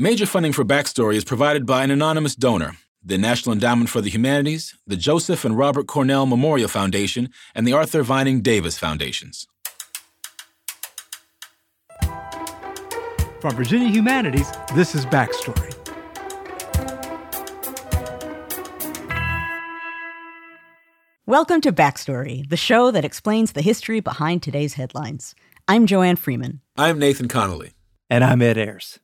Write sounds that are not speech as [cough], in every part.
Major funding for Backstory is provided by an anonymous donor the National Endowment for the Humanities, the Joseph and Robert Cornell Memorial Foundation, and the Arthur Vining Davis Foundations. From Virginia Humanities, this is Backstory. Welcome to Backstory, the show that explains the history behind today's headlines. I'm Joanne Freeman. I'm Nathan Connolly. And I'm Ed Ayers.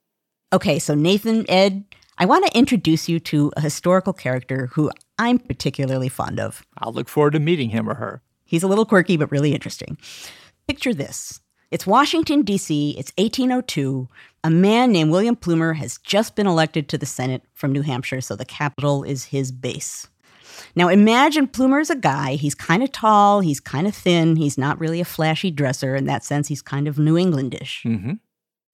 Okay, so Nathan, Ed, I want to introduce you to a historical character who I'm particularly fond of. I'll look forward to meeting him or her. He's a little quirky, but really interesting. Picture this it's Washington, D.C., it's 1802. A man named William Plumer has just been elected to the Senate from New Hampshire, so the capital is his base. Now imagine Plumer's a guy, he's kind of tall, he's kind of thin, he's not really a flashy dresser. In that sense, he's kind of New Englandish. Mm-hmm.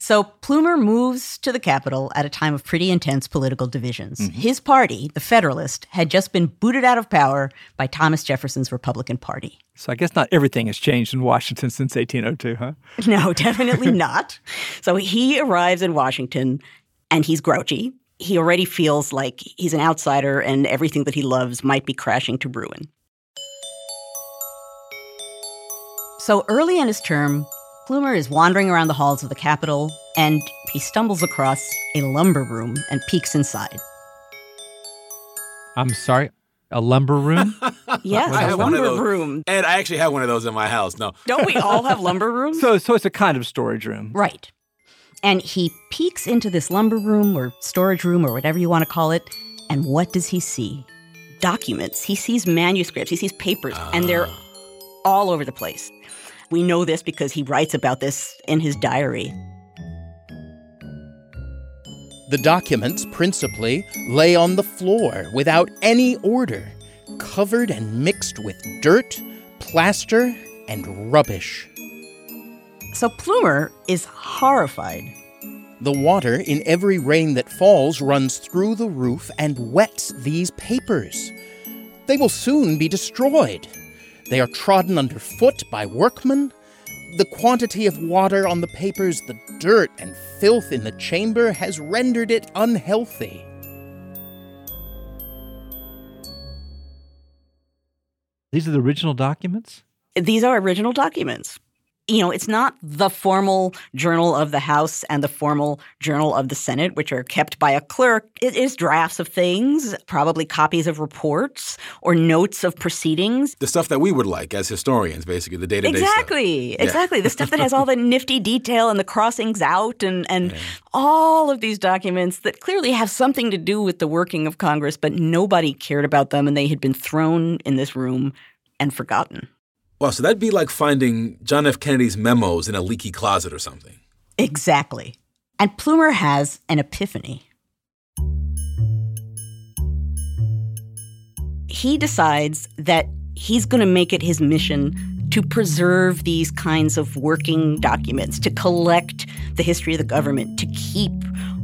So Plumer moves to the capital at a time of pretty intense political divisions. Mm-hmm. His party, the Federalist, had just been booted out of power by Thomas Jefferson's Republican Party. So I guess not everything has changed in Washington since 1802, huh? [laughs] No, [laughs] definitely not. So he arrives in Washington and he's grouchy. He already feels like he's an outsider and everything that he loves might be crashing to ruin. So early in his term, Plumer is wandering around the halls of the Capitol and he stumbles across a lumber room and peeks inside. I'm sorry, a lumber room? [laughs] yes, I a one lumber those. room. And I actually have one of those in my house. No. Don't we all have [laughs] lumber rooms? So, so it's a kind of storage room. right. And he peeks into this lumber room or storage room or whatever you want to call it. And what does he see? Documents. He sees manuscripts, he sees papers, and they're ah. all over the place. We know this because he writes about this in his diary. The documents, principally, lay on the floor without any order, covered and mixed with dirt, plaster, and rubbish. So Plumer is horrified. The water in every rain that falls runs through the roof and wets these papers. They will soon be destroyed. They are trodden underfoot by workmen. The quantity of water on the papers, the dirt and filth in the chamber has rendered it unhealthy. These are the original documents? These are original documents. You know, it's not the formal journal of the House and the formal journal of the Senate, which are kept by a clerk. It is drafts of things, probably copies of reports or notes of proceedings. The stuff that we would like as historians, basically, the day to day stuff. Exactly, exactly. The stuff that has all the [laughs] nifty detail and the crossings out and, and all of these documents that clearly have something to do with the working of Congress, but nobody cared about them and they had been thrown in this room and forgotten. Wow, so that'd be like finding John F. Kennedy's memos in a leaky closet or something. Exactly. And Plumer has an epiphany. He decides that he's going to make it his mission to preserve these kinds of working documents, to collect the history of the government, to keep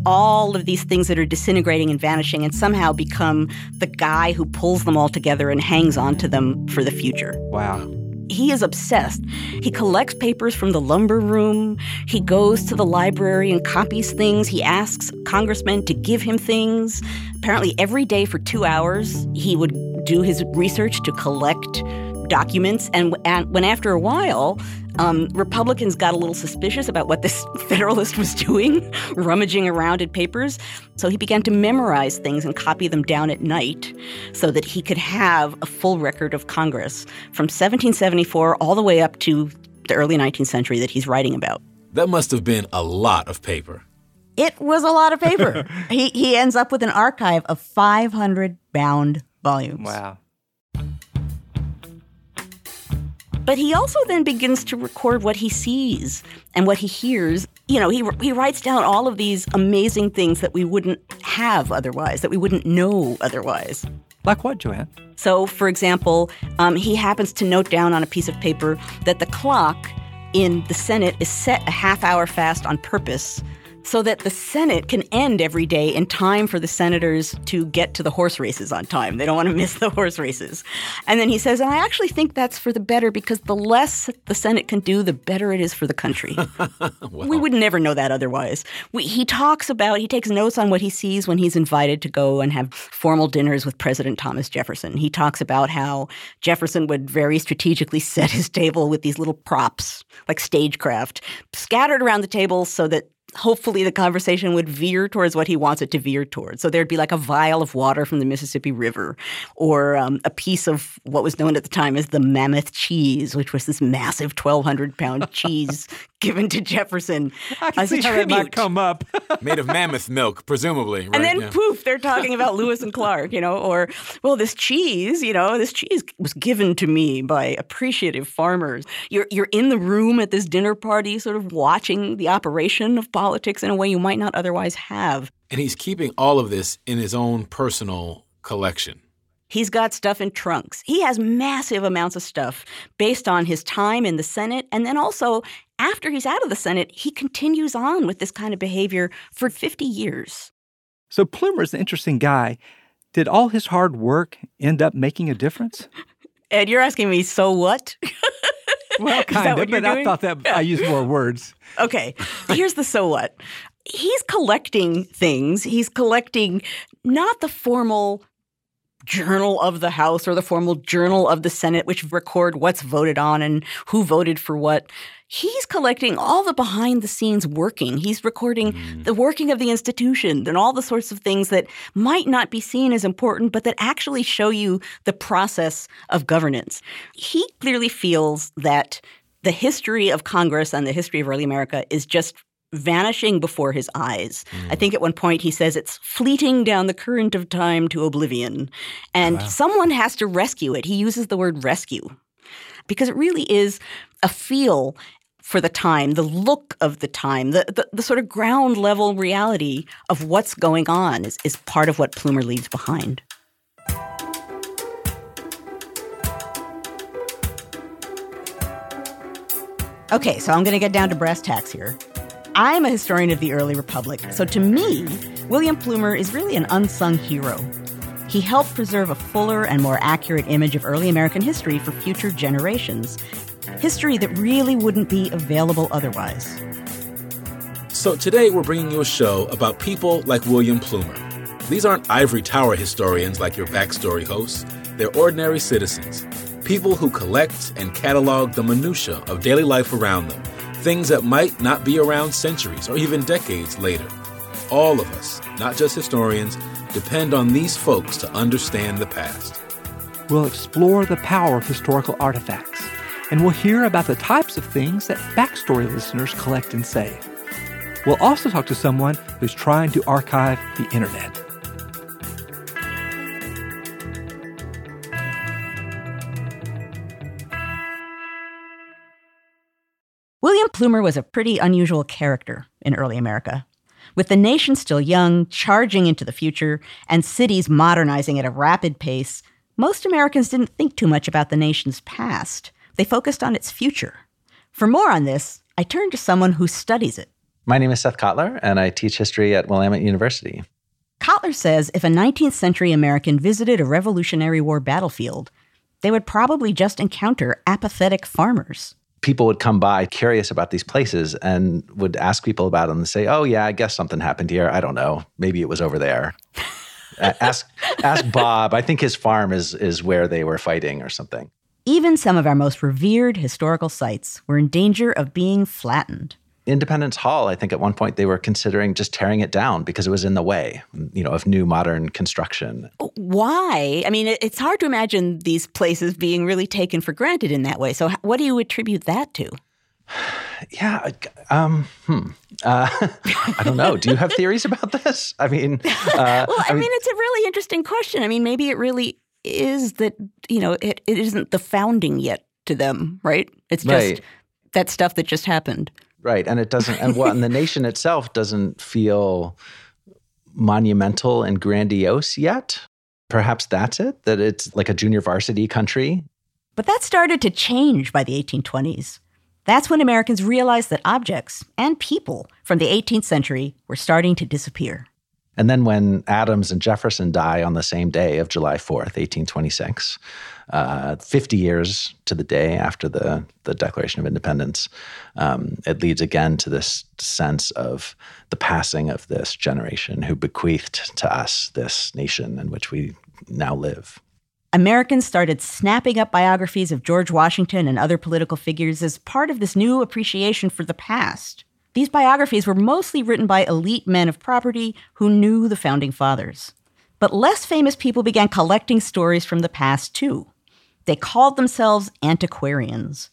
all of these things that are disintegrating and vanishing, and somehow become the guy who pulls them all together and hangs on to them for the future. Wow. He is obsessed. He collects papers from the lumber room. He goes to the library and copies things. He asks congressmen to give him things. Apparently, every day for two hours, he would do his research to collect documents. And, and when after a while, um, Republicans got a little suspicious about what this [laughs] Federalist was doing, [laughs] rummaging around in papers. So he began to memorize things and copy them down at night so that he could have a full record of Congress from 1774 all the way up to the early 19th century that he's writing about. That must have been a lot of paper. It was a lot of paper. [laughs] he, he ends up with an archive of 500 bound volumes. Wow. But he also then begins to record what he sees and what he hears. You know, he, he writes down all of these amazing things that we wouldn't have otherwise, that we wouldn't know otherwise. Like what, Joanne? So, for example, um, he happens to note down on a piece of paper that the clock in the Senate is set a half hour fast on purpose so that the Senate can end every day in time for the senators to get to the horse races on time. They don't want to miss the horse races. And then he says, and I actually think that's for the better because the less the Senate can do, the better it is for the country. [laughs] We would never know that otherwise. We, he talks about, he takes notes on what he sees when he's invited to go and have formal dinners with President Thomas Jefferson. He talks about how Jefferson would very strategically set his table with these little props, like stagecraft, scattered around the table so that hopefully the conversation would veer towards what he wants it to veer towards. So there'd be like a vial of water from the Mississippi River, or um, a piece of what was known at the time as the mammoth cheese, which was this massive 1,200 pound cheese [laughs] given to Jefferson I can as see a how that tribute. might come up. [laughs] Made of mammoth milk, presumably. Right? And then yeah. poof, they're talking about Lewis and Clark, you know, or well, this cheese, you know, this cheese was given to me by appreciative farmers. You're you're in the room at this dinner party, sort of watching the operation of politics in a way you might not otherwise have. And he's keeping all of this in his own personal collection. He's got stuff in trunks. He has massive amounts of stuff based on his time in the Senate. And then also, after he's out of the Senate, he continues on with this kind of behavior for 50 years. So Plumer's an interesting guy. Did all his hard work end up making a difference? [laughs] Ed, you're asking me, so what? [laughs] Well, kind of, but I thought that I used more words. [laughs] Okay, here's the so what. He's collecting things. He's collecting not the formal journal of the House or the formal journal of the Senate, which record what's voted on and who voted for what. He's collecting all the behind the scenes working. He's recording mm. the working of the institution and all the sorts of things that might not be seen as important, but that actually show you the process of governance. He clearly feels that the history of Congress and the history of early America is just vanishing before his eyes. I hmm. think at one point he says it's fleeting down the current of time to oblivion. And someone has to rescue it. He uses the word rescue because it really is a feel for the time, the look of the time, the, the, the sort of ground level reality of what's going on is, is part of what Plumer leaves behind. Okay, so I'm going to get down to brass tacks here. I'm a historian of the early republic, so to me, William Plumer is really an unsung hero. He helped preserve a fuller and more accurate image of early American history for future generations. History that really wouldn't be available otherwise. So today we're bringing you a show about people like William Plumer. These aren't ivory tower historians like your backstory hosts. They're ordinary citizens, people who collect and catalog the minutia of daily life around them, things that might not be around centuries or even decades later. All of us, not just historians, depend on these folks to understand the past. We'll explore the power of historical artifacts, and we'll hear about the types of things that backstory listeners collect and save. We'll also talk to someone who's trying to archive the internet. Plumer was a pretty unusual character in early America. With the nation still young, charging into the future, and cities modernizing at a rapid pace, most Americans didn't think too much about the nation's past. They focused on its future. For more on this, I turned to someone who studies it. My name is Seth Cotlar, and I teach history at Willamette University. Cotlar says if a 19th century American visited a Revolutionary War battlefield, they would probably just encounter apathetic farmers. People would come by curious about these places and would ask people about them and say, Oh, yeah, I guess something happened here. I don't know. Maybe it was over there. Ask, ask Bob. I think his farm is, is where they were fighting or something. Even some of our most revered historical sites were in danger of being flattened. Independence Hall, I think at one point they were considering just tearing it down because it was in the way, you know, of new modern construction. Why? I mean, it's hard to imagine these places being really taken for granted in that way. So, what do you attribute that to? [sighs] Yeah, um, hmm. Uh, [laughs] I don't know. Do you have theories about this? I mean, uh, [laughs] Well, I, mean, it's a really interesting question. I mean, maybe it really is that, you know, it, it isn't the founding yet to them, right? It's just Right. that stuff that just happened. Right. And it doesn't, and what, and the nation [laughs] itself doesn't feel monumental and grandiose yet. Perhaps that's it, that it's like a junior varsity country. But that started to change by the 1820s. That's when Americans realized that objects and people from the 18th century were starting to disappear. And then when Adams and Jefferson die on the same day of July 4th, 1826, uh, 50 years to the day after the, the Declaration of Independence, um, it leads again to this sense of the passing of this generation who bequeathed to us this nation in which we now live. Americans started snapping up biographies of George Washington and other political figures as part of this new appreciation for the past. These biographies were mostly written by elite men of property who knew the founding fathers. But less famous people began collecting stories from the past too. They called themselves antiquarians.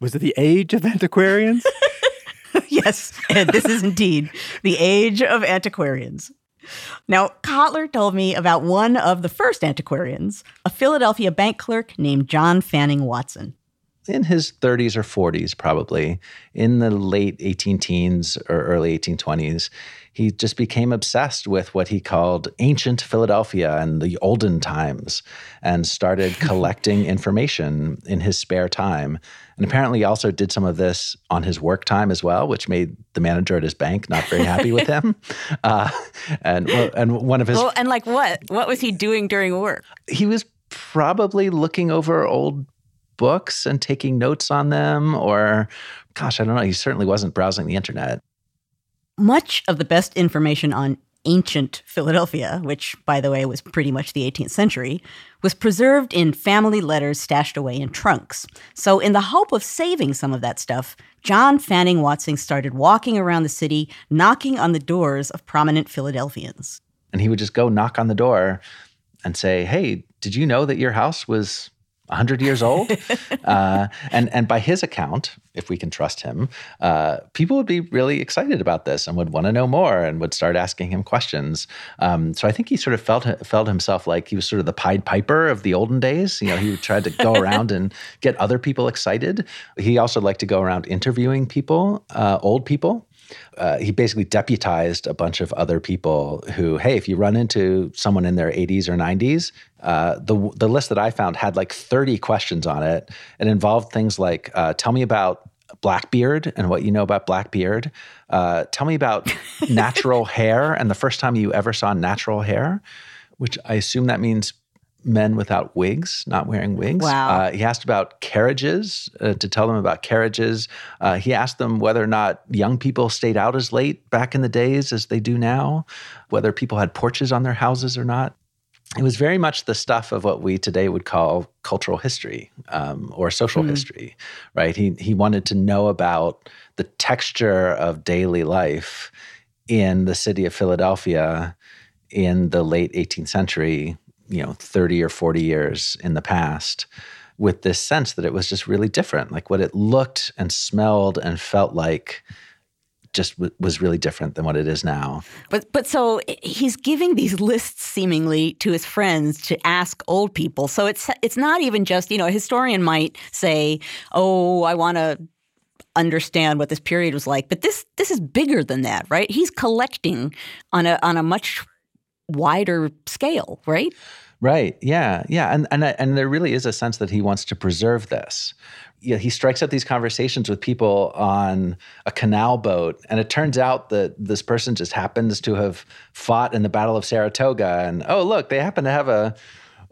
Was it the age of antiquarians? [laughs] yes, and this is indeed the age of antiquarians. Now, Cotlar told me about one of the first antiquarians, a Philadelphia bank clerk named John Fanning Watson in his 30s or 40s, probably in the late 18 teens or early 1820s, he just became obsessed with what he called ancient Philadelphia and the olden times and started [laughs] collecting information in his spare time. And apparently, he also did some of this on his work time as well, which made the manager at his bank not very happy with him. [laughs] Uh, and and one of his well, and like what? What was he doing during work? He was probably looking over old books and taking notes on them or gosh i don't know he certainly wasn't browsing the internet much of the best information on ancient philadelphia which by the way was pretty much the 18th century was preserved in family letters stashed away in trunks. So in the hope of saving some of that stuff john fanning watson started walking around the city knocking on the doors of prominent philadelphians. And he would just go knock on the door and say hey did you know that your house was 100 years old. [laughs] uh, and, and by his account, if we can trust him, uh, people would be really excited about this and would want to know more and would start asking him questions. Um, so I think he sort of felt felt himself like he was sort of the Pied Piper of the olden days. You know, he tried to go [laughs] around and get other people excited. He also liked to go around interviewing people, uh, old people. Uh, he basically deputized a bunch of other people who, hey, if you run into someone in their 80s or 90s, uh, the the list that I found had like 30 questions on it. It involved things like, uh, tell me about Blackbeard and what you know about Blackbeard. Uh, tell me about [laughs] natural hair and the first time you ever saw natural hair, which I assume that means men without wigs, not wearing wigs. Wow. Uh, he asked about carriages uh, to tell them about carriages. Uh, he asked them whether or not young people stayed out as late back in the days as they do now, whether people had porches on their houses or not. It was very much the stuff of what we today would call cultural history um, or social mm. history, right? He he wanted to know about the texture of daily life in the city of Philadelphia in the late 18th century you know 30 or 40 years in the past with this sense that it was just really different like what it looked and smelled and felt like just w- was really different than what it is now. But but so he's giving these lists seemingly to his friends to ask old people. So it's it's not even just you know a historian might say, oh, I want to understand what this period was like, but this this is bigger than that, right? He's collecting on a on a much wider scale, right? Right. Yeah. Yeah. And and and there really is a sense that he wants to preserve this. Yeah, he strikes up these conversations with people on a canal boat, and it turns out that this person just happens to have fought in the Battle of Saratoga, and oh look, they happen to have a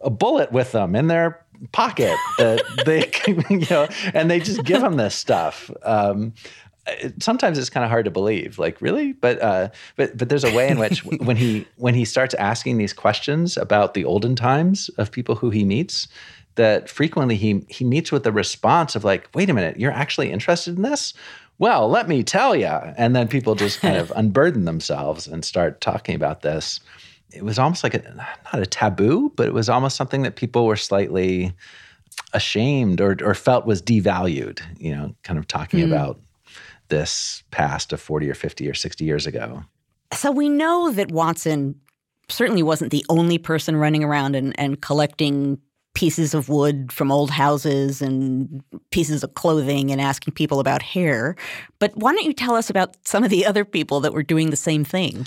a bullet with them in their pocket that they, [laughs] you know, and they just give him this stuff. Um, sometimes it's kind of hard to believe like really? But uh, but but there's a way in which [laughs] when he when he starts asking these questions about the olden times of people who he meets that frequently he he meets with the response of like wait a minute you're actually interested in this? Well let me tell you and then people just kind of [laughs] unburden themselves and start talking about this. It was almost like a not a taboo but it was almost something that people were slightly ashamed or or felt was devalued you know kind of talking mm. about this past of 40 or 50 or 60 years ago. So we know that Watson certainly wasn't the only person running around and, and collecting pieces of wood from old houses and pieces of clothing and asking people about hair. But why don't you tell us about some of the other people that were doing the same thing?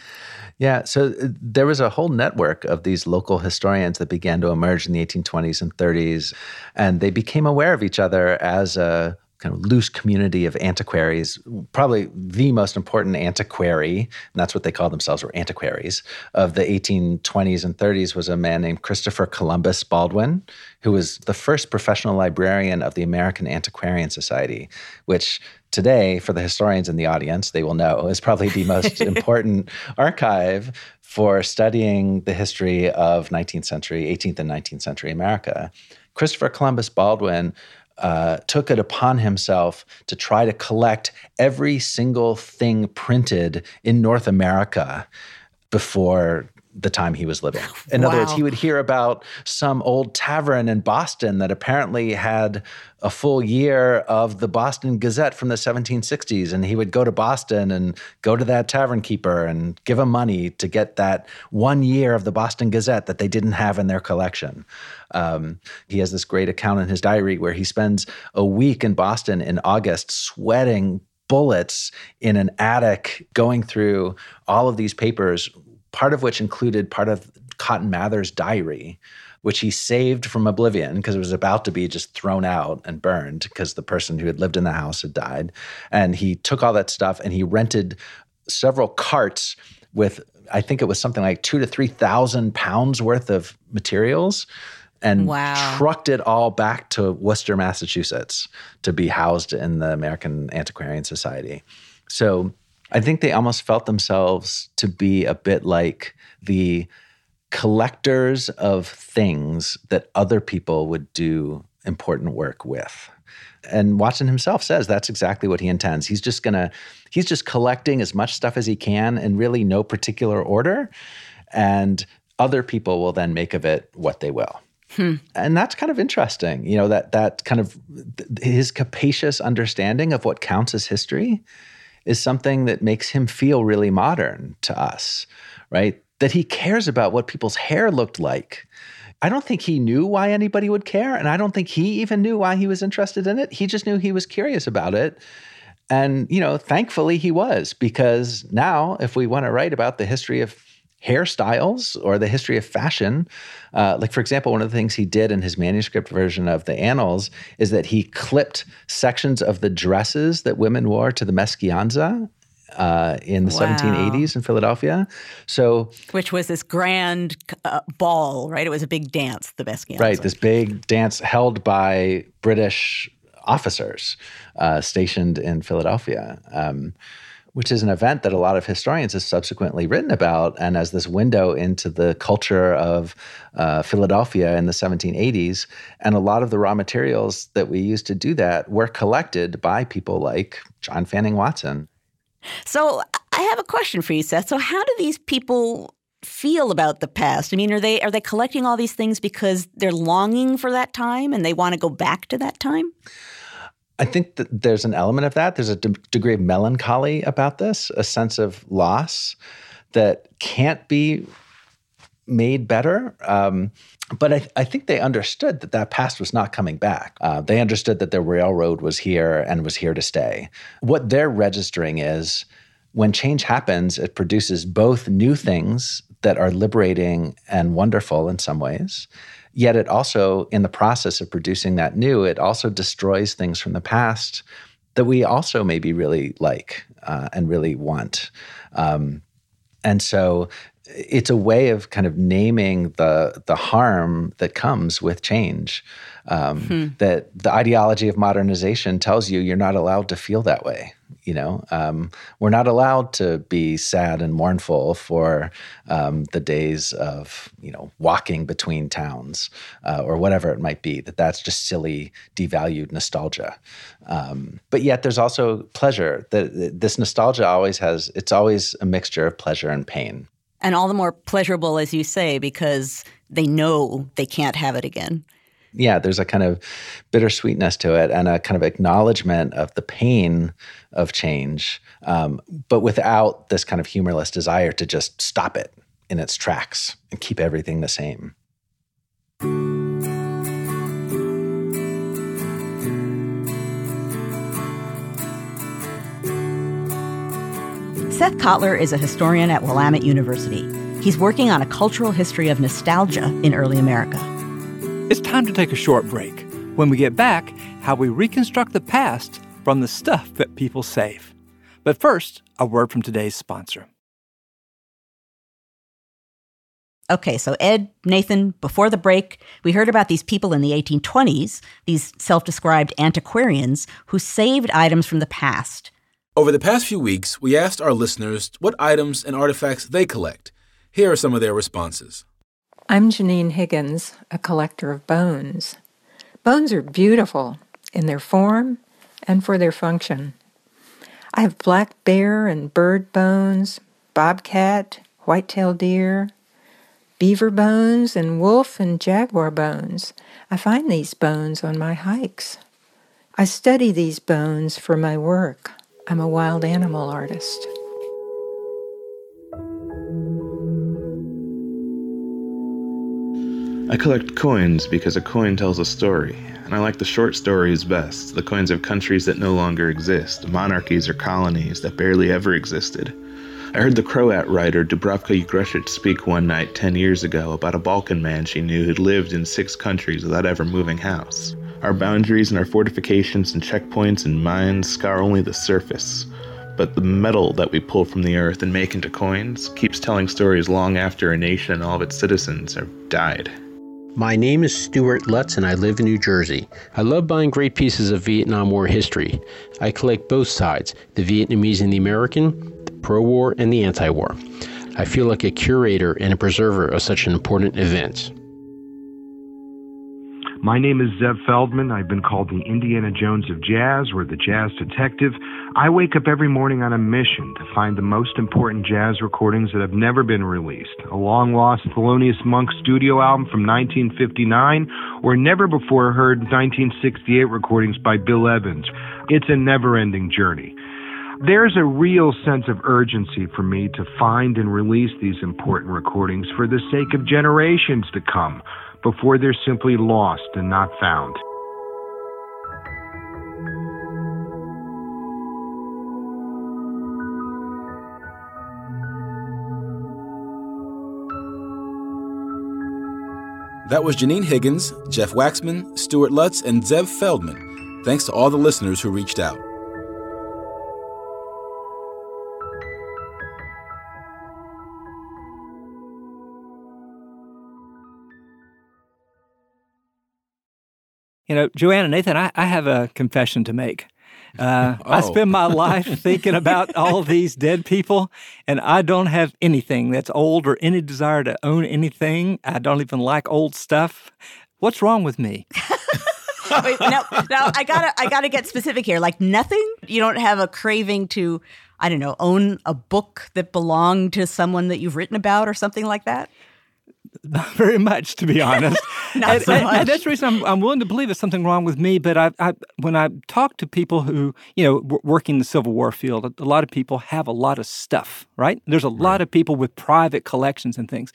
Yeah, so uh, there was a whole network of these local historians that began to emerge in the 1820s and 30s, and they became aware of each other as a kind of loose community of antiquaries. Probably the most important antiquary, and that's what they call themselves, were antiquaries of the 1820s and 30s, was a man named Christopher Columbus Baldwin, who was the first professional librarian of the American Antiquarian Society, which today, for the historians in the audience, they will know is probably the most [laughs] important archive for studying the history of 19th century, 18th and 19th century America. Christopher Columbus Baldwin uh, took it upon himself to try to collect every single thing printed in North America before the time he was living. [laughs] In wow. other words, he would hear about some old tavern in Boston that apparently had a full year of the Boston Gazette from the 1760s. And he would go to Boston and go to that tavern keeper and give him money to get that one year of the Boston Gazette that they didn't have in their collection. Um, he has this great account in his diary where he spends a week in Boston in August sweating bullets in an attic going through all of these papers part of which included part of Cotton Mather's diary, which he saved from oblivion because it was about to be just thrown out and burned because the person who had lived in the house had died. And he took all that stuff and he rented several carts with, I think it was something like two to 3,000 pounds worth of materials and wow. trucked it all back to Worcester, Massachusetts to be housed in the American Antiquarian Society. So I think they almost felt themselves to be a bit like the collectors of things that other people would do important work with. And Watson himself says that's exactly what he intends. He's just going to he's just collecting as much stuff as he can in really no particular order and other people will then make of it what they will. Hmm. And that's kind of interesting, you know, that that kind of his capacious understanding of what counts as history is something that makes him feel really modern to us, right? That he cares about what people's hair looked like. I don't think he knew why anybody would care. And I don't think he even knew why he was interested in it. He just knew he was curious about it. And, you know, thankfully he was, because now if we want to write about the history of hairstyles or the history of fashion. Uh, like, for example, one of the things he did in his manuscript version of the Annals is that he clipped sections of the dresses that women wore to the Meschianza uh, in the wow. 1780s in Philadelphia. So, which was this grand uh, ball, right? It was a big dance, the Meschianza. Right, this big dance held by British officers uh, stationed in Philadelphia. Um, which is an event that a lot of historians have subsequently written about and as this window into the culture of uh, Philadelphia in the 1780s. And a lot of the raw materials that we used to do that were collected by people like John Fanning Watson. So I have a question for you, Seth. So how do these people feel about the past? I mean, are they are they collecting all these things because they're longing for that time and they want to go back to that time? I think that there's an element of that. There's a de- degree of melancholy about this, a sense of loss that can't be made better. Um, but I, I, think they understood that that past was not coming back. Uh, they understood that the railroad was here and was here to stay. What they're registering is when change happens, it produces both new things that are liberating and wonderful in some ways, Yet it also, in the process of producing that new, it also destroys things from the past that we also maybe really like uh, and really want. Um, and so it's a way of kind of naming the the harm that comes with change. Um, hmm. That the ideology of modernization tells you you're not allowed to feel that way you know um, we're not allowed to be sad and mournful for um, the days of you know walking between towns uh, or whatever it might be that that's just silly devalued nostalgia um, but yet there's also pleasure that this nostalgia always has it's always a mixture of pleasure and pain and all the more pleasurable as you say because they know they can't have it again yeah, there's a kind of bittersweetness to it and a kind of acknowledgement of the pain of change, um, but without this kind of humorless desire to just stop it in its tracks and keep everything the same. Seth Cotlar is a historian at Willamette University. He's working on a cultural history of nostalgia in early America. It's time to take a short break. When we get back, how we reconstruct the past from the stuff that people save. But first, a word from today's sponsor. Okay, so Ed, Nathan, before the break, we heard about these people in the 1820s, these self described antiquarians who saved items from the past. Over the past few weeks, we asked our listeners what items and artifacts they collect. Here are some of their responses. I'm Janine Higgins, a collector of bones. Bones are beautiful in their form and for their function. I have black bear and bird bones, bobcat, white-tailed deer, beaver bones, and wolf and jaguar bones. I find these bones on my hikes. I study these bones for my work. I'm a wild animal artist. I collect coins because a coin tells a story, and I like the short stories best the coins of countries that no longer exist, monarchies or colonies that barely ever existed. I heard the Croat writer Dubravka Ugrešić speak one night 10 years ago about a Balkan man she knew who'd lived in six countries without ever moving house. Our boundaries and our fortifications and checkpoints and mines scar only the surface, but the metal that we pull from the earth and make into coins keeps telling stories long after a nation and all of its citizens have died. My name is Stuart Lutz and I live in New Jersey. I love buying great pieces of Vietnam War history. I collect both sides the Vietnamese and the American, the pro war and the anti war. I feel like a curator and a preserver of such an important event. My name is Zev Feldman. I've been called the Indiana Jones of jazz or the jazz detective. I wake up every morning on a mission to find the most important jazz recordings that have never been released. A long lost Thelonious Monk studio album from 1959 or never before heard 1968 recordings by Bill Evans. It's a never ending journey. There's a real sense of urgency for me to find and release these important recordings for the sake of generations to come before they're simply lost and not found. That was Janine Higgins, Jeff Waxman, Stuart Lutz, and Zev Feldman. Thanks to all the listeners who reached out. You know, Joanna Nathan, I, I have a confession to make. Uh, [laughs] Oh. I spend my life [laughs] thinking about all these dead people, and I don't have anything that's old or any desire to own anything. I don't even like old stuff. What's wrong with me? [laughs] Wait, now, now I gotta, I gotta get specific here. Like nothing. You don't have a craving to, I don't know, own a book that belonged to someone that you've written about or something like that. Not very much, to be honest. [laughs] Not and, so and- much. and that's the reason I'm, I'm willing to believe there's something wrong with me. But I, I, when I talk to people who, you know, w- working the Civil War field, a lot of people have a lot of stuff, right? There's a lot of people with private collections and things.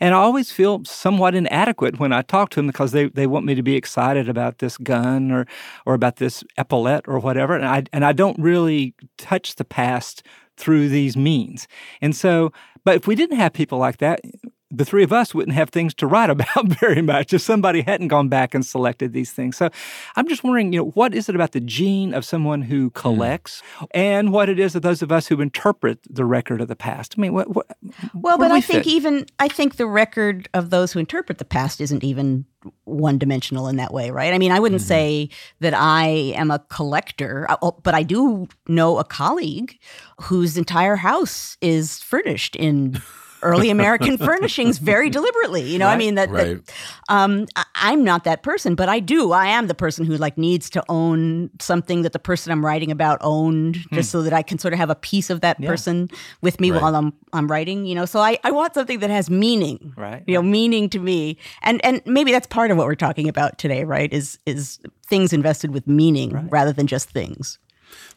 And I always feel somewhat inadequate when I talk to them because they, they want me to be excited about this gun or, or about this epaulette or whatever. And I, and I don't really touch the past through these means. And so, but if we didn't have people like that, the three of us wouldn't have things to write [laughs] about very much if somebody hadn't gone back and selected these things. So I'm just wondering, you know, what is it about the gene of someone who collects and what it is of those of us who interpret the record of the past? I mean, what, what Well, but do I we think even I think the record of those who interpret the past isn't even one dimensional in that way, right? I mean, I wouldn't say that I am a collector, uh, oh, but I do know a colleague whose entire house is furnished in early [laughs] American furnishings very deliberately. You know, I mean that, that um, I'm not that person, but I do. I am the person who like needs to own something that the person I'm writing about owned, just so that I can sort of have a piece of that Yeah. person with me Right. while I'm I'm writing. You know, so I, I want something that has meaning, Right, You know, meaning to me, and and maybe that's part of what we're talking about today, right? Is is things invested with meaning rather than just things.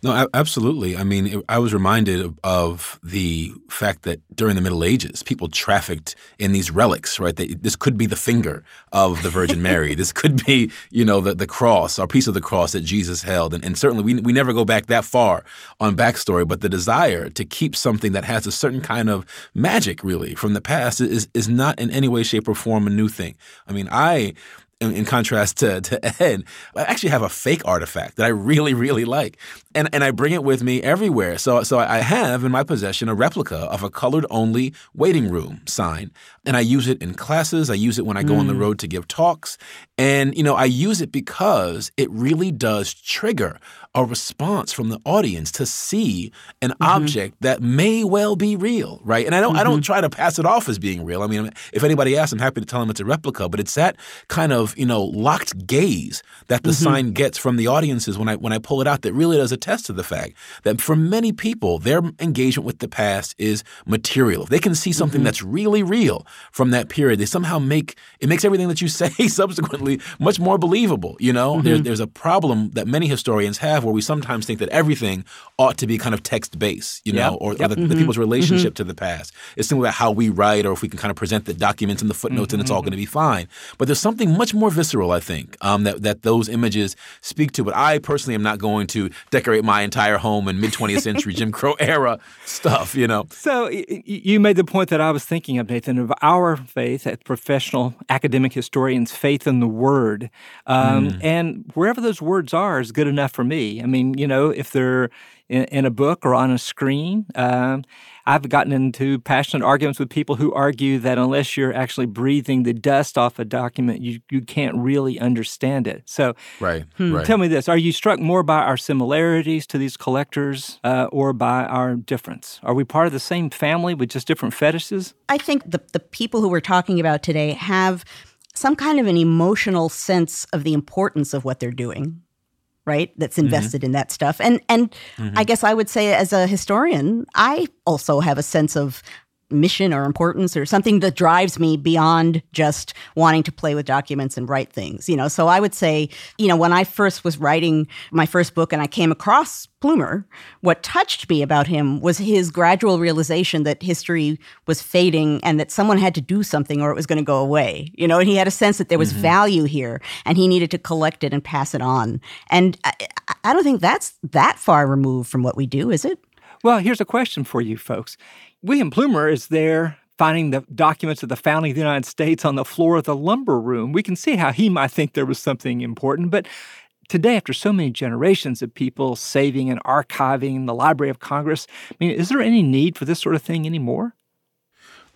No, absolutely. I mean, I was reminded of, of the fact that during the Middle Ages, people trafficked in these relics, right? They, this could be the finger of the Virgin Mary. this could be, you know, the, the cross, or piece of the cross that Jesus held. And, and certainly we, we never go back that far on backstory, but the desire to keep something that has a certain kind of magic, really, from the past is, is not in any way, shape, or form a new thing. I mean, I in, in, contrast to, to Ed, I actually have a fake artifact that I really, really like. And, and I bring it with me everywhere. So, so I have in my possession a replica of a colored only waiting room sign. And I use it in classes. I use it when I go mm. on the mm. road to give talks. And, you know, I use it because it really does trigger a response from the audience to see an mm-hmm. object that may well be real, right? And I don't, mm-hmm. I don't mm-hmm. try to pass it off as being real. I mean, if anybody asks, I'm happy to tell them it's a replica. But it's that kind of, you know, locked gaze that the mm-hmm. sign gets from the audiences when I when I pull it out that really does attest to the fact that for many people, their engagement with the past is material. If they can see something mm-hmm. that's really real from that period, they somehow make it makes everything that you [laughs] say subsequently much more believable. You know, mm-hmm. there's a problem that many historians have where we sometimes think that everything ought to be kind of text based, you know, yep. or, yep. or the, mm-hmm. the, people's relationship mm-hmm. to the past. It's simply about how we write or if we can kind of present the documents and the footnotes mm-hmm. and it's all mm-hmm. going to be fine. But there's something much more visceral, I think, um, that, that those images speak to. But I personally am not going to decorate my entire home in mid 20th century Jim Crow [laughs] era stuff, you know. So you made the point that I was thinking of, Nathan, of our faith as professional academic historians, faith in the word. Um, mm. And wherever those words are is good enough for me. I mean, you know, if they're in, in a book or on a screen, um, I've gotten into passionate arguments with people who argue that unless you're actually breathing the dust off a document, you, you can't really understand it. So, right, hmm, right. tell me this: Are you struck more by our similarities to these collectors, uh, or by our difference? Are we part of the same family with just different fetishes? I think the the people who we're talking about today have some kind of an emotional sense of the importance of what they're doing right that's mm-hmm. invested mm-hmm. in that stuff and and mm-hmm. i guess i would say as a historian i also have a sense of mission or importance or something that drives me beyond just wanting to play with documents and write things you know so i would say you know when i first was writing my first book and i came across plumer what touched me about him was his gradual realization that history was fading and that someone had to do something or it was going to go away you know and he had a sense that there was mm-hmm. value here and he needed to collect it and pass it on and I, I don't think that's that far removed from what we do is it well, here's a question for you folks. William Plumer is there finding the documents of the founding of the United States on the floor of the lumber room. We can see how he might think there was something important, but today, after so many generations of people saving and archiving the Library of Congress, I mean, is there any need for this sort of thing anymore?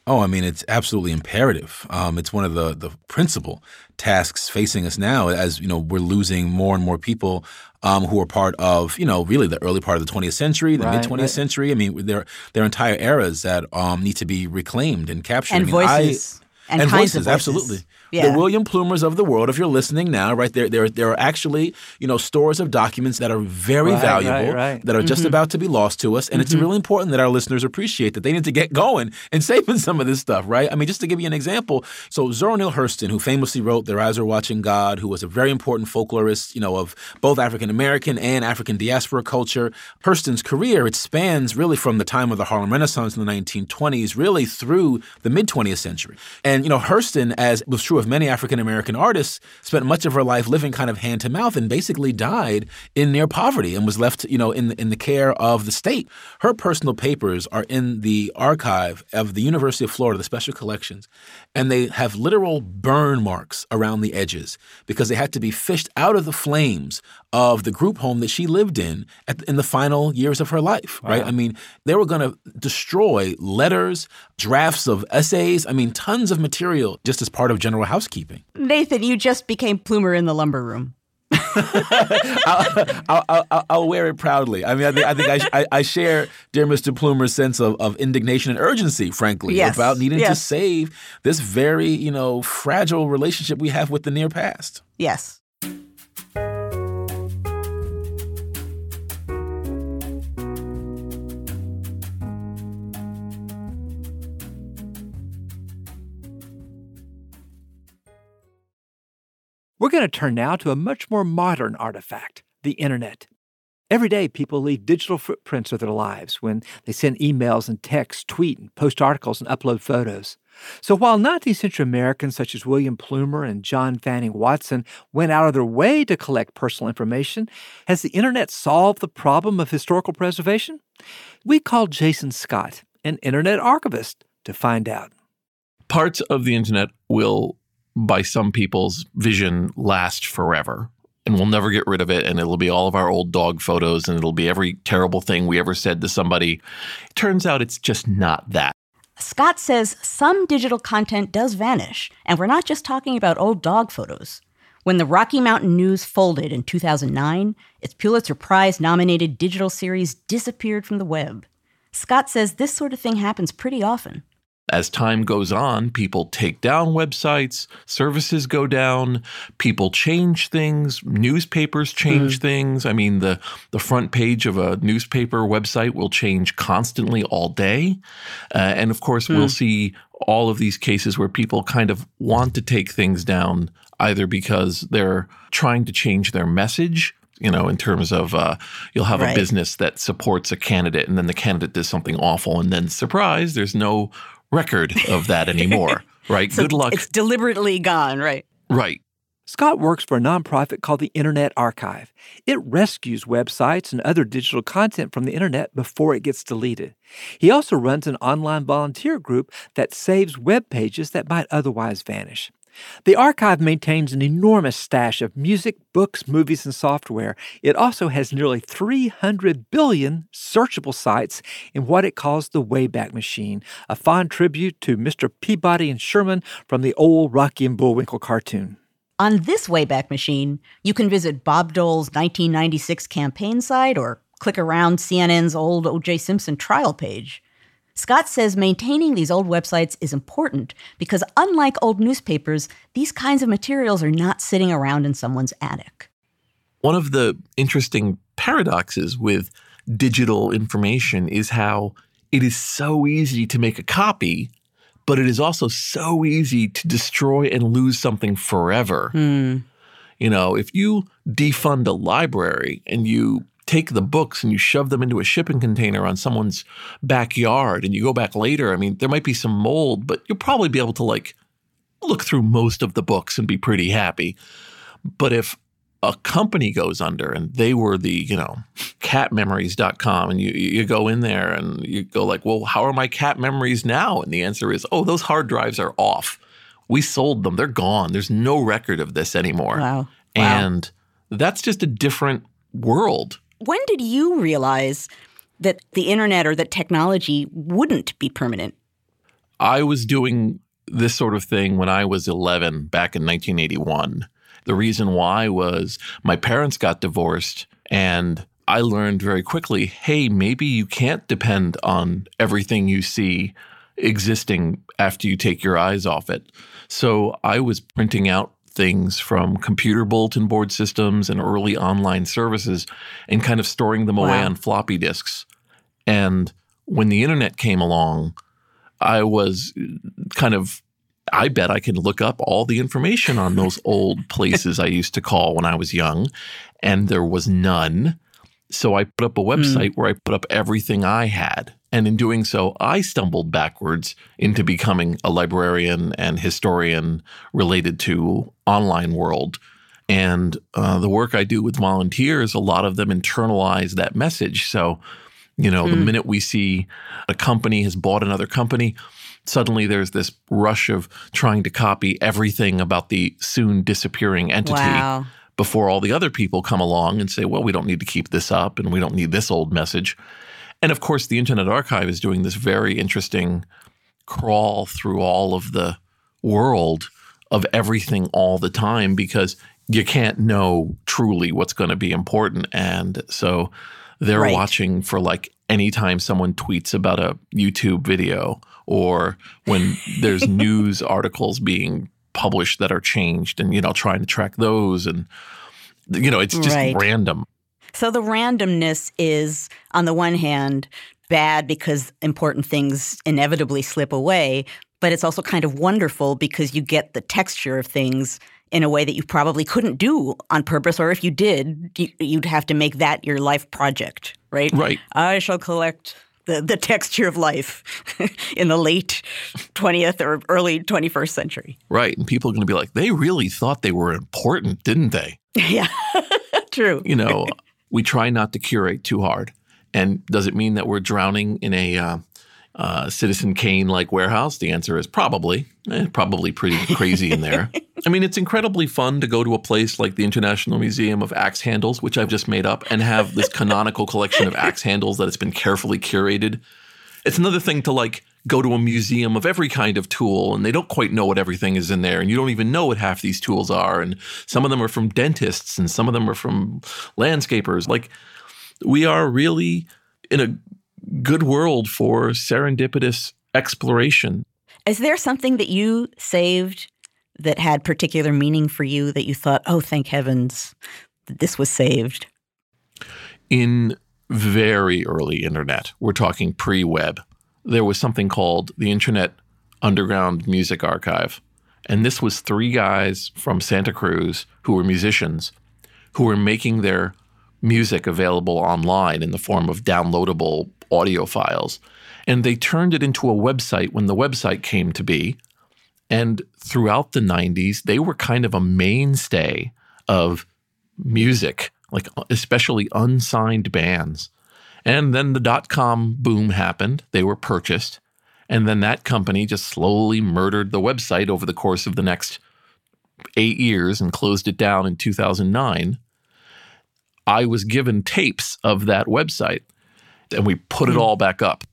Oh, I mean, it's absolutely imperative. Um, it's one of the the principal tasks facing us now, as you know, we're losing more and more people um, who are part of, you know, really the early part of the 20th century, the right, mid 20th right. century. I mean, there there are entire eras that um, need to be reclaimed and captured. And I mean, voices. I, and, and voices, voices, absolutely. Yeah. The William Plumers of the world, if you're listening now, right there, there, there are actually, you know, stores of documents that are very right, valuable, right, right. that are mm-hmm. just about to be lost to us. And mm-hmm. it's really important that our listeners appreciate that they need to get going and [laughs] saving some of this stuff, right? I mean, just to give you an example, so Zora Neale Hurston, who famously wrote Their Eyes Are Watching God, who was a very important folklorist, you know, of both African American and African diaspora culture, Hurston's career, it spans really from the time of the Harlem Renaissance in the 1920s, really through the mid 20th century. And, you know, Hurston, as was true of many African American artists, spent much of her life living kind of hand to mouth and basically died in near poverty and was left, you know, in the, in the care of the state. Her personal papers are in the archive of the University of Florida, the special collections, and they have literal burn marks around the edges because they had to be fished out of the flames of the group home that she lived in at, in the final years of her life, wow. right? I mean, they were going to destroy letters, drafts of essays, I mean, tons of material just as part of general housekeeping. Nathan, you just became Plumer in the lumber room. [laughs] I'll, I'll, I'll, I'll, wear it proudly. I mean, I think I, think I, I share dear Mr. Plumer's sense of, of indignation and urgency, frankly, yes. about needing yes. to save this very, you know, fragile relationship we have with the near past. Yes. We're going to turn now to a much more modern artifact the internet. Every day, people leave digital footprints of their lives when they send emails and texts, tweet and post articles, and upload photos. So while 19th century Americans such as William Plumer and John Fanning Watson went out of their way to collect personal information, has the internet solved the problem of historical preservation? We called Jason Scott, an internet archivist, to find out. Parts of the internet will by some people's vision, last forever. And we'll never get rid of it. And it'll be all of our old dog photos and it'll be every terrible thing we ever said to somebody. It turns out it's just not that. Scott says some digital content does vanish, and we're not just talking about old dog photos. When the Rocky Mountain News folded in 2009, its Pulitzer Prize nominated digital series disappeared from the web. Scott says this sort of thing happens pretty often as time goes on, people take down websites, services go down, people change things, newspapers change mm. things. I mean, the, the front page of a newspaper website will change constantly all day. Uh, and of course, mm. we'll see all of these cases where people kind of want to take things down either because they're trying to change their message you know, in terms of uh, you'll have right. a business that supports a candidate and then the candidate does something awful and then surprise, there's no record of that anymore, [laughs] right? So Good luck. It's deliberately gone, right? Right. Scott works for a nonprofit called the Internet Archive. It rescues websites and other digital content from the internet before it gets deleted. He also runs an online volunteer group that saves web pages that might otherwise vanish. The archive maintains an enormous stash of music, books, movies, and software. It also has nearly 300 billion searchable sites in what it calls the Wayback Machine, a fond tribute to Mr. Peabody and Sherman from the old Rocky and Bullwinkle cartoon. On this Wayback Machine, you can visit Bob Dole's 1996 campaign site or click around CNN's old O.J. Simpson trial page. Scott says maintaining these old websites is important because, unlike old newspapers, these kinds of materials are not sitting around in someone's attic. One of the interesting paradoxes with digital information is how it is so easy to make a copy, but it is also so easy to destroy and lose something forever. Mm. You know, if you defund a library and you take the books and you shove them into a shipping container on someone's backyard and you go back later, I mean, there might be some mold, but you'll probably be able to like look through most of the books and be pretty happy. But if a company goes under and they were the, you know, catmemories.com and you you go in there and you go like, "Well, how are my cat memories now?" And the answer is, "Oh, those hard drives are off. We sold them. They're gone. There's no record of this anymore." Wow. And that's just a different world when did you realize that the internet or that technology wouldn't be permanent? I was doing this sort of thing when I was 11 back in 1981. The reason why was my parents got divorced and I learned very quickly hey, maybe you can't depend on everything you see existing after you take your eyes off it. So I was printing out things from computer bulletin board systems and early online services and kind of storing them wow. away on floppy disks. And when the internet came along, I was kind of I bet I can look up all the information on those [laughs] old places I used to call when I was young, and there was none. So I put up a website mm. where I put up everything I had. And in doing so, I stumbled backwards into becoming a librarian and historian related to online world. And uh, the work I do with volunteers, a lot of them internalize that message. So, you know, mm. the hmm. minute we see a company has bought another company, suddenly there's this rush of trying to copy everything about the soon disappearing entity. Wow. Before all the other people come along and say, well, we don't need to keep this up and we don't need this old message. And of course, the Internet Archive is doing this very interesting crawl through all of the world of everything all the time because you can't know truly what's going to be important. And so they're right. watching for like anytime someone tweets about a YouTube video or when there's [laughs] news articles being published that are changed and, you know, trying to track those. And, you know, it's just right. random. So the randomness is, on the one hand, bad because important things inevitably slip away, but it's also kind of wonderful because you get the texture of things in a way that you probably couldn't do on purpose, or if you did, you'd have to make that your life project, right? Right. I shall collect the, the texture of life [laughs] in the late 20th or early 21st century. Right. And people are going to be like, they really thought they were important, didn't they? [laughs] yeah, [laughs] true. You know, we try not to curate too hard. And does it mean that we're drowning in a uh, uh, Citizen Kane like warehouse? The answer is probably. Eh, probably pretty [laughs] crazy in there. I mean, it's incredibly fun to go to a place like the International Museum of Axe Handles, which I've just made up, and have this canonical collection of axe handles that has been carefully curated. It's another thing to like go to a museum of every kind of tool and they don't quite know what everything is in there and you don't even know what half these tools are and some of them are from dentists and some of them are from landscapers. Like we are really in a good world for serendipitous exploration. Is there something that you saved that had particular meaning for you that you thought oh thank heavens that this was saved in very early internet we're talking pre-web there was something called the Internet Underground Music Archive. And this was three guys from Santa Cruz who were musicians who were making their music available online in the form of downloadable audio files. And they turned it into a website when the website came to be. And throughout the 90s, they were kind of a mainstay of music, like especially unsigned bands. And then the dot com boom happened. They were purchased. And then that company just slowly murdered the website over the course of the next eight years and closed it down in 2009. I was given tapes of that website and we put it hmm. all back up.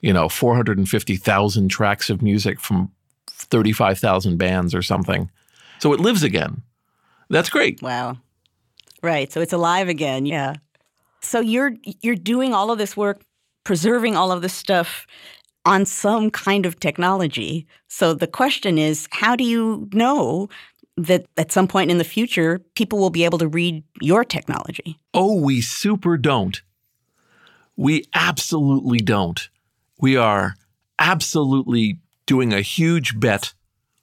You know, 450,000 tracks of music from 35,000 bands or something. So it lives again. That's great. Wow. Right. So it's alive again. Yeah. So you're you're doing all of this work, preserving all of this stuff on some kind of technology. So the question is, how do you know that at some point in the future people will be able to read your technology? Oh, we super don't. We absolutely don't. We are absolutely doing a huge bet.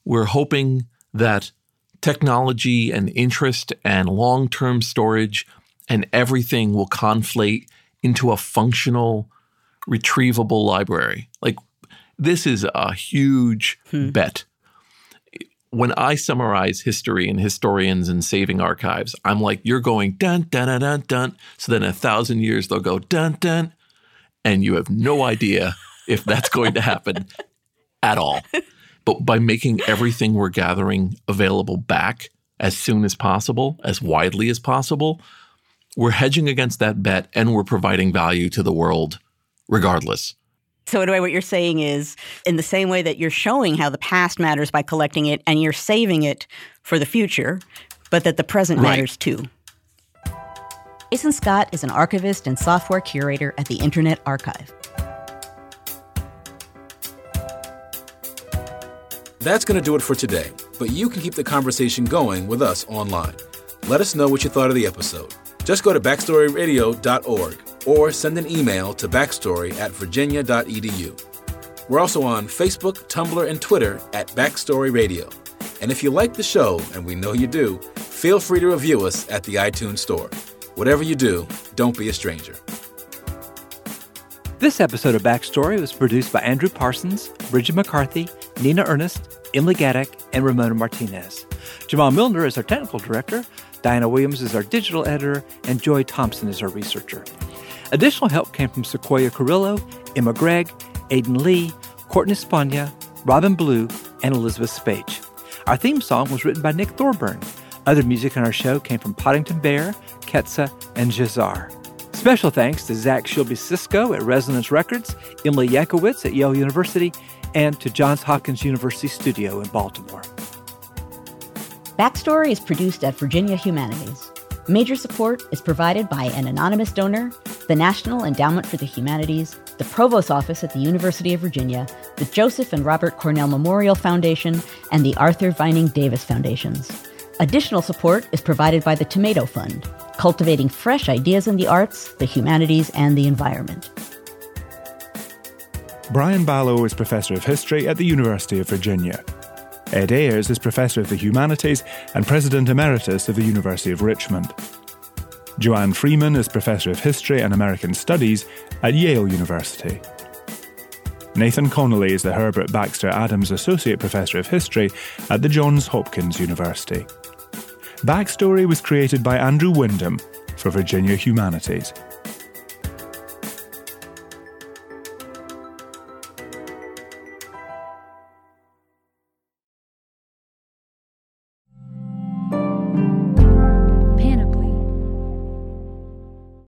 We're hoping that technology and interest and long term storage and everything will conflate into a functional, retrievable library. Like, this is a huge hmm. bet. When I summarize history and historians and saving archives, I'm like, you're going dun, dun, dun, dun, dun. So then a thousand years, they'll go dun, dun. And you have no idea if that's going to happen [laughs] at all. But by making everything we're gathering available back as soon as possible, as widely as possible, we're hedging against that bet and we're providing value to the world regardless. So, anyway, what you're saying is in the same way that you're showing how the past matters by collecting it and you're saving it for the future, but that the present right. matters too. Jason Scott is an archivist and software curator at the Internet Archive. That's going to do it for today, but you can keep the conversation going with us online. Let us know what you thought of the episode. Just go to backstoryradio.org or send an email to backstory at virginia.edu. We're also on Facebook, Tumblr, and Twitter at Backstory Radio. And if you like the show, and we know you do, feel free to review us at the iTunes Store. Whatever you do, don't be a stranger. This episode of Backstory was produced by Andrew Parsons, Bridget McCarthy, Nina Earnest, Emily Gadek, and Ramona Martinez. Jamal Milner is our technical director. Diana Williams is our digital editor, and Joy Thompson is our researcher. Additional help came from Sequoia Carrillo, Emma Gregg, Aidan Lee, Courtney Spania, Robin Blue, and Elizabeth Spage. Our theme song was written by Nick Thorburn. Other music on our show came from Poddington Bear, Ketsa, and Jazar. Special thanks to Zach Shilby Cisco at Resonance Records, Emily Yankowitz at Yale University, and to Johns Hopkins University Studio in Baltimore. Backstory is produced at Virginia Humanities. Major support is provided by an anonymous donor, the National Endowment for the Humanities, the Provost Office at the University of Virginia, the Joseph and Robert Cornell Memorial Foundation, and the Arthur Vining Davis Foundations. Additional support is provided by the Tomato Fund, cultivating fresh ideas in the arts, the humanities, and the environment. Brian Balogh is Professor of History at the University of Virginia. Ed Ayers is Professor of the Humanities and President Emeritus of the University of Richmond. Joanne Freeman is Professor of History and American Studies at Yale University. Nathan Connolly is the Herbert Baxter Adams Associate Professor of History at the Johns Hopkins University. Backstory was created by Andrew Wyndham for Virginia Humanities.